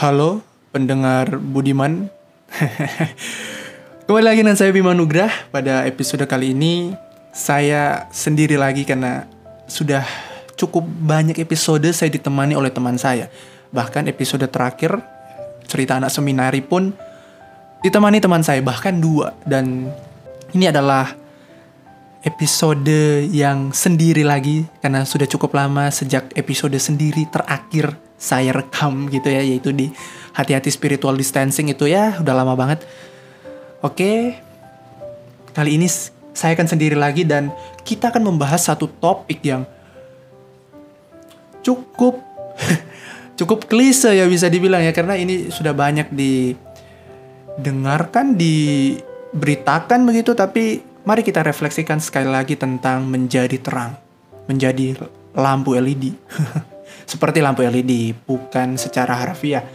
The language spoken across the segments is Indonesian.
Halo, pendengar Budiman. Kembali lagi dengan saya Bima Nugrah. Pada episode kali ini, saya sendiri lagi karena sudah cukup banyak episode saya ditemani oleh teman saya. Bahkan episode terakhir, cerita anak seminari pun ditemani teman saya, bahkan dua. Dan ini adalah episode yang sendiri lagi karena sudah cukup lama sejak episode sendiri terakhir saya rekam gitu ya yaitu di hati-hati spiritual distancing itu ya udah lama banget. Oke. Kali ini saya akan sendiri lagi dan kita akan membahas satu topik yang cukup cukup klise ya bisa dibilang ya karena ini sudah banyak didengarkan diberitakan begitu tapi Mari kita refleksikan sekali lagi tentang menjadi terang, menjadi lampu LED. Seperti lampu LED, bukan secara harfiah.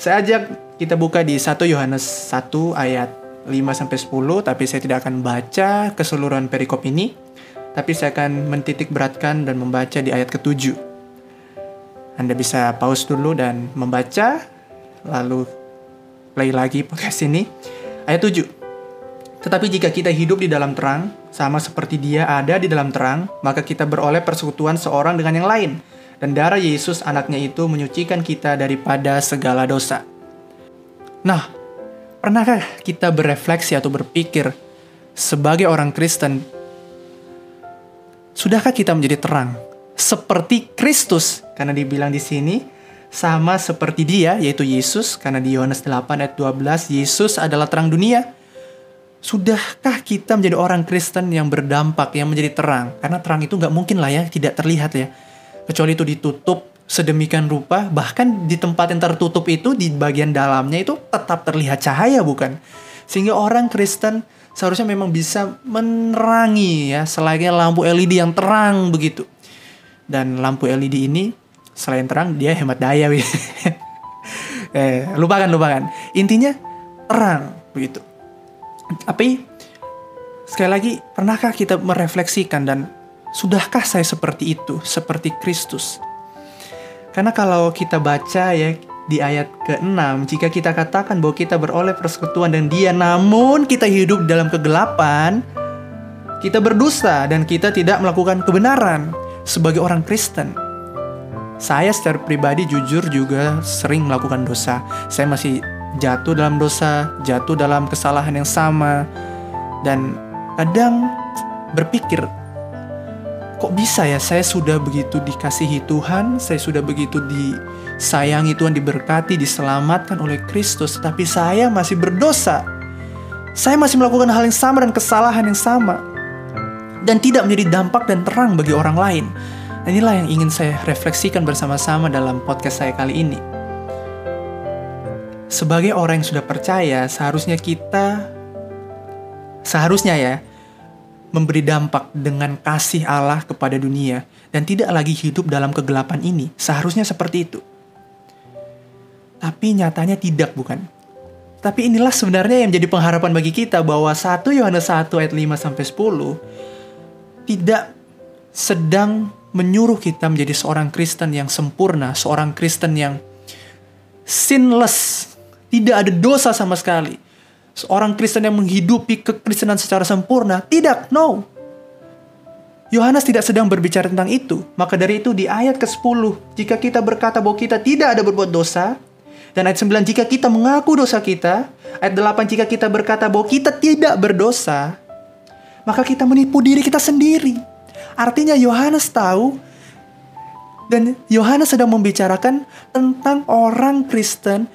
Saya ajak kita buka di 1 Yohanes 1 ayat 5 sampai 10, tapi saya tidak akan baca keseluruhan perikop ini, tapi saya akan mentitik beratkan dan membaca di ayat ke-7. Anda bisa pause dulu dan membaca, lalu play lagi podcast ini. Ayat 7. Tetapi jika kita hidup di dalam terang, sama seperti dia ada di dalam terang, maka kita beroleh persekutuan seorang dengan yang lain. Dan darah Yesus anaknya itu menyucikan kita daripada segala dosa. Nah, pernahkah kita berefleksi atau berpikir sebagai orang Kristen, sudahkah kita menjadi terang? Seperti Kristus, karena dibilang di sini, sama seperti dia, yaitu Yesus, karena di Yohanes 8 ayat 12, Yesus adalah terang dunia. Sudahkah kita menjadi orang Kristen yang berdampak, yang menjadi terang? Karena terang itu nggak mungkin lah ya, tidak terlihat ya. Kecuali itu ditutup sedemikian rupa, bahkan di tempat yang tertutup itu, di bagian dalamnya itu tetap terlihat cahaya bukan? Sehingga orang Kristen seharusnya memang bisa menerangi ya, selainnya lampu LED yang terang begitu. Dan lampu LED ini, selain terang, dia hemat daya. eh, lupakan, lupakan. Intinya, terang begitu tapi sekali lagi, pernahkah kita merefleksikan dan sudahkah saya seperti itu, seperti Kristus? Karena kalau kita baca ya di ayat ke-6, jika kita katakan bahwa kita beroleh persekutuan dan dia, namun kita hidup dalam kegelapan, kita berdosa dan kita tidak melakukan kebenaran sebagai orang Kristen. Saya secara pribadi jujur juga sering melakukan dosa. Saya masih jatuh dalam dosa, jatuh dalam kesalahan yang sama, dan kadang berpikir, kok bisa ya saya sudah begitu dikasihi Tuhan, saya sudah begitu disayangi Tuhan, diberkati, diselamatkan oleh Kristus, tapi saya masih berdosa. Saya masih melakukan hal yang sama dan kesalahan yang sama. Dan tidak menjadi dampak dan terang bagi orang lain. inilah yang ingin saya refleksikan bersama-sama dalam podcast saya kali ini sebagai orang yang sudah percaya, seharusnya kita seharusnya ya memberi dampak dengan kasih Allah kepada dunia dan tidak lagi hidup dalam kegelapan ini. Seharusnya seperti itu. Tapi nyatanya tidak bukan? Tapi inilah sebenarnya yang menjadi pengharapan bagi kita bahwa 1 Yohanes 1 ayat 5 sampai 10 tidak sedang menyuruh kita menjadi seorang Kristen yang sempurna, seorang Kristen yang sinless, tidak ada dosa sama sekali. Seorang Kristen yang menghidupi kekristenan secara sempurna. Tidak, no. Yohanes tidak sedang berbicara tentang itu. Maka dari itu di ayat ke-10, jika kita berkata bahwa kita tidak ada berbuat dosa, dan ayat 9, jika kita mengaku dosa kita, ayat 8, jika kita berkata bahwa kita tidak berdosa, maka kita menipu diri kita sendiri. Artinya Yohanes tahu dan Yohanes sedang membicarakan tentang orang Kristen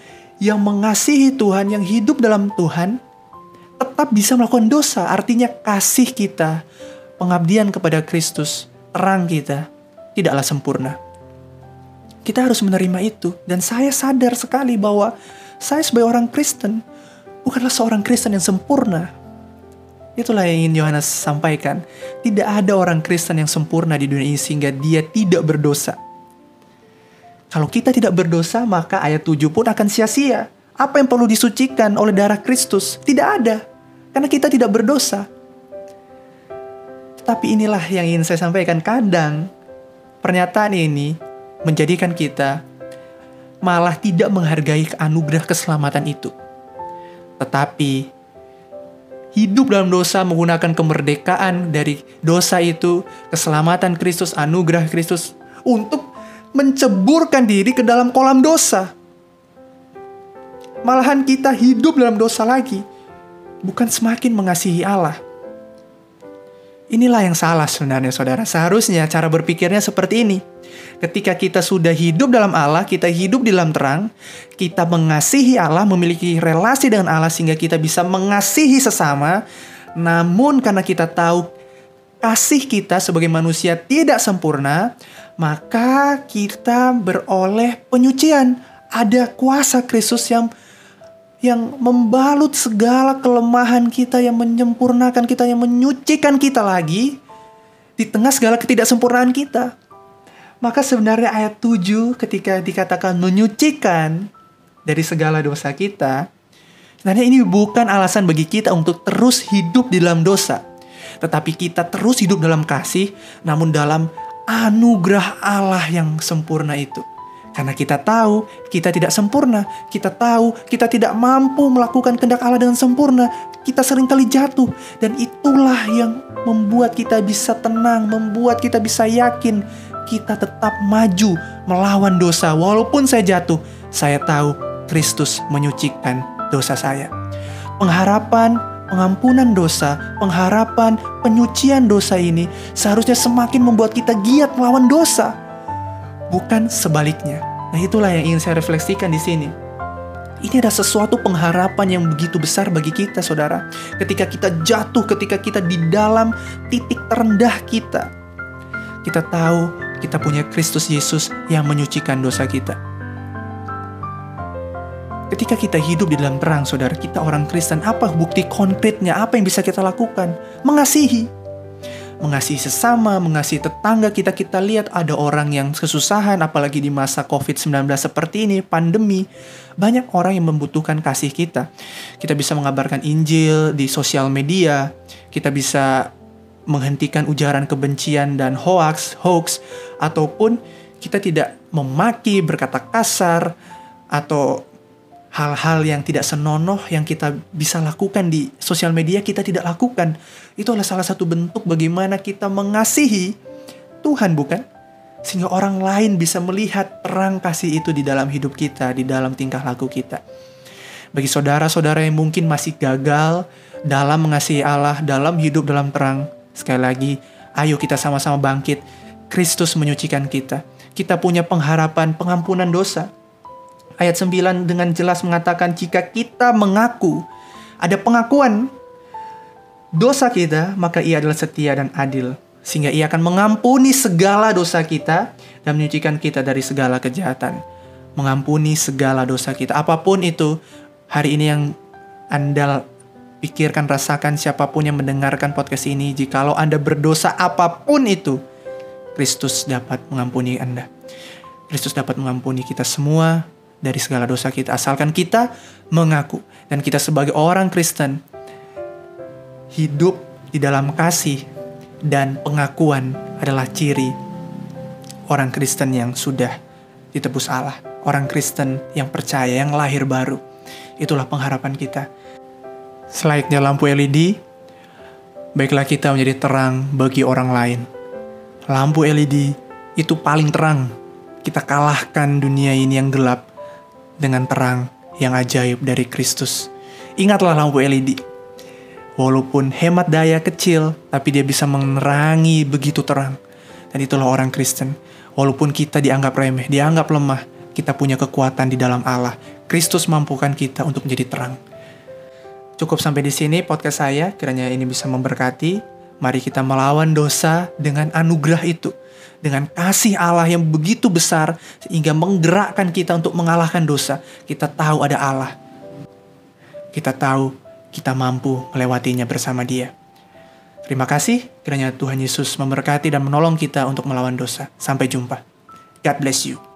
yang mengasihi Tuhan, yang hidup dalam Tuhan, tetap bisa melakukan dosa. Artinya kasih kita, pengabdian kepada Kristus, terang kita, tidaklah sempurna. Kita harus menerima itu. Dan saya sadar sekali bahwa saya sebagai orang Kristen, bukanlah seorang Kristen yang sempurna. Itulah yang ingin Yohanes sampaikan. Tidak ada orang Kristen yang sempurna di dunia ini sehingga dia tidak berdosa. Kalau kita tidak berdosa, maka ayat 7 pun akan sia-sia. Apa yang perlu disucikan oleh darah Kristus? Tidak ada. Karena kita tidak berdosa. Tapi inilah yang ingin saya sampaikan. Kadang pernyataan ini menjadikan kita malah tidak menghargai anugerah keselamatan itu. Tetapi hidup dalam dosa menggunakan kemerdekaan dari dosa itu, keselamatan Kristus, anugerah Kristus untuk menceburkan diri ke dalam kolam dosa. Malahan kita hidup dalam dosa lagi, bukan semakin mengasihi Allah. Inilah yang salah sebenarnya saudara. Seharusnya cara berpikirnya seperti ini. Ketika kita sudah hidup dalam Allah, kita hidup di dalam terang, kita mengasihi Allah, memiliki relasi dengan Allah sehingga kita bisa mengasihi sesama. Namun karena kita tahu kasih kita sebagai manusia tidak sempurna, maka kita beroleh penyucian. Ada kuasa Kristus yang yang membalut segala kelemahan kita, yang menyempurnakan kita, yang menyucikan kita lagi di tengah segala ketidaksempurnaan kita. Maka sebenarnya ayat 7 ketika dikatakan menyucikan dari segala dosa kita, sebenarnya ini bukan alasan bagi kita untuk terus hidup di dalam dosa. Tetapi kita terus hidup dalam kasih, namun dalam anugerah Allah yang sempurna itu. Karena kita tahu kita tidak sempurna, kita tahu kita tidak mampu melakukan kehendak Allah dengan sempurna, kita sering kali jatuh dan itulah yang membuat kita bisa tenang, membuat kita bisa yakin kita tetap maju melawan dosa walaupun saya jatuh, saya tahu Kristus menyucikan dosa saya. Pengharapan pengampunan dosa, pengharapan penyucian dosa ini seharusnya semakin membuat kita giat melawan dosa bukan sebaliknya. Nah, itulah yang ingin saya refleksikan di sini. Ini ada sesuatu pengharapan yang begitu besar bagi kita, saudara. Ketika kita jatuh, ketika kita di dalam titik terendah kita, kita tahu kita punya Kristus Yesus yang menyucikan dosa kita. Ketika kita hidup di dalam terang, saudara, kita orang Kristen, apa bukti konkretnya? Apa yang bisa kita lakukan? Mengasihi mengasihi sesama, mengasihi tetangga kita. Kita lihat ada orang yang kesusahan, apalagi di masa COVID-19 seperti ini, pandemi. Banyak orang yang membutuhkan kasih kita. Kita bisa mengabarkan Injil di sosial media, kita bisa menghentikan ujaran kebencian dan hoax, hoax, ataupun kita tidak memaki, berkata kasar, atau hal-hal yang tidak senonoh yang kita bisa lakukan di sosial media kita tidak lakukan. Itu adalah salah satu bentuk bagaimana kita mengasihi Tuhan bukan? Sehingga orang lain bisa melihat terang kasih itu di dalam hidup kita, di dalam tingkah laku kita. Bagi saudara-saudara yang mungkin masih gagal dalam mengasihi Allah, dalam hidup dalam terang, sekali lagi, ayo kita sama-sama bangkit. Kristus menyucikan kita. Kita punya pengharapan pengampunan dosa ayat 9 dengan jelas mengatakan jika kita mengaku ada pengakuan dosa kita, maka ia adalah setia dan adil. Sehingga ia akan mengampuni segala dosa kita dan menyucikan kita dari segala kejahatan. Mengampuni segala dosa kita. Apa pun itu, hari ini yang Anda pikirkan, rasakan siapa pun yang mendengarkan podcast ini. Jikalau Anda berdosa apa pun itu, Kristus dapat mengampuni Anda. Kristus dapat mengampuni kita semua dari segala dosa kita asalkan kita mengaku dan kita sebagai orang Kristen hidup di dalam kasih dan pengakuan adalah ciri orang Kristen yang sudah ditebus Allah, orang Kristen yang percaya, yang lahir baru. Itulah pengharapan kita. Selayaknya lampu LED, baiklah kita menjadi terang bagi orang lain. Lampu LED itu paling terang. Kita kalahkan dunia ini yang gelap dengan terang yang ajaib dari Kristus. Ingatlah lampu LED. Walaupun hemat daya kecil, tapi dia bisa menerangi begitu terang. Dan itulah orang Kristen. Walaupun kita dianggap remeh, dianggap lemah, kita punya kekuatan di dalam Allah. Kristus mampukan kita untuk menjadi terang. Cukup sampai di sini podcast saya, kiranya ini bisa memberkati. Mari kita melawan dosa dengan anugerah itu dengan kasih Allah yang begitu besar sehingga menggerakkan kita untuk mengalahkan dosa. Kita tahu ada Allah. Kita tahu kita mampu melewatinya bersama Dia. Terima kasih, kiranya Tuhan Yesus memberkati dan menolong kita untuk melawan dosa. Sampai jumpa. God bless you.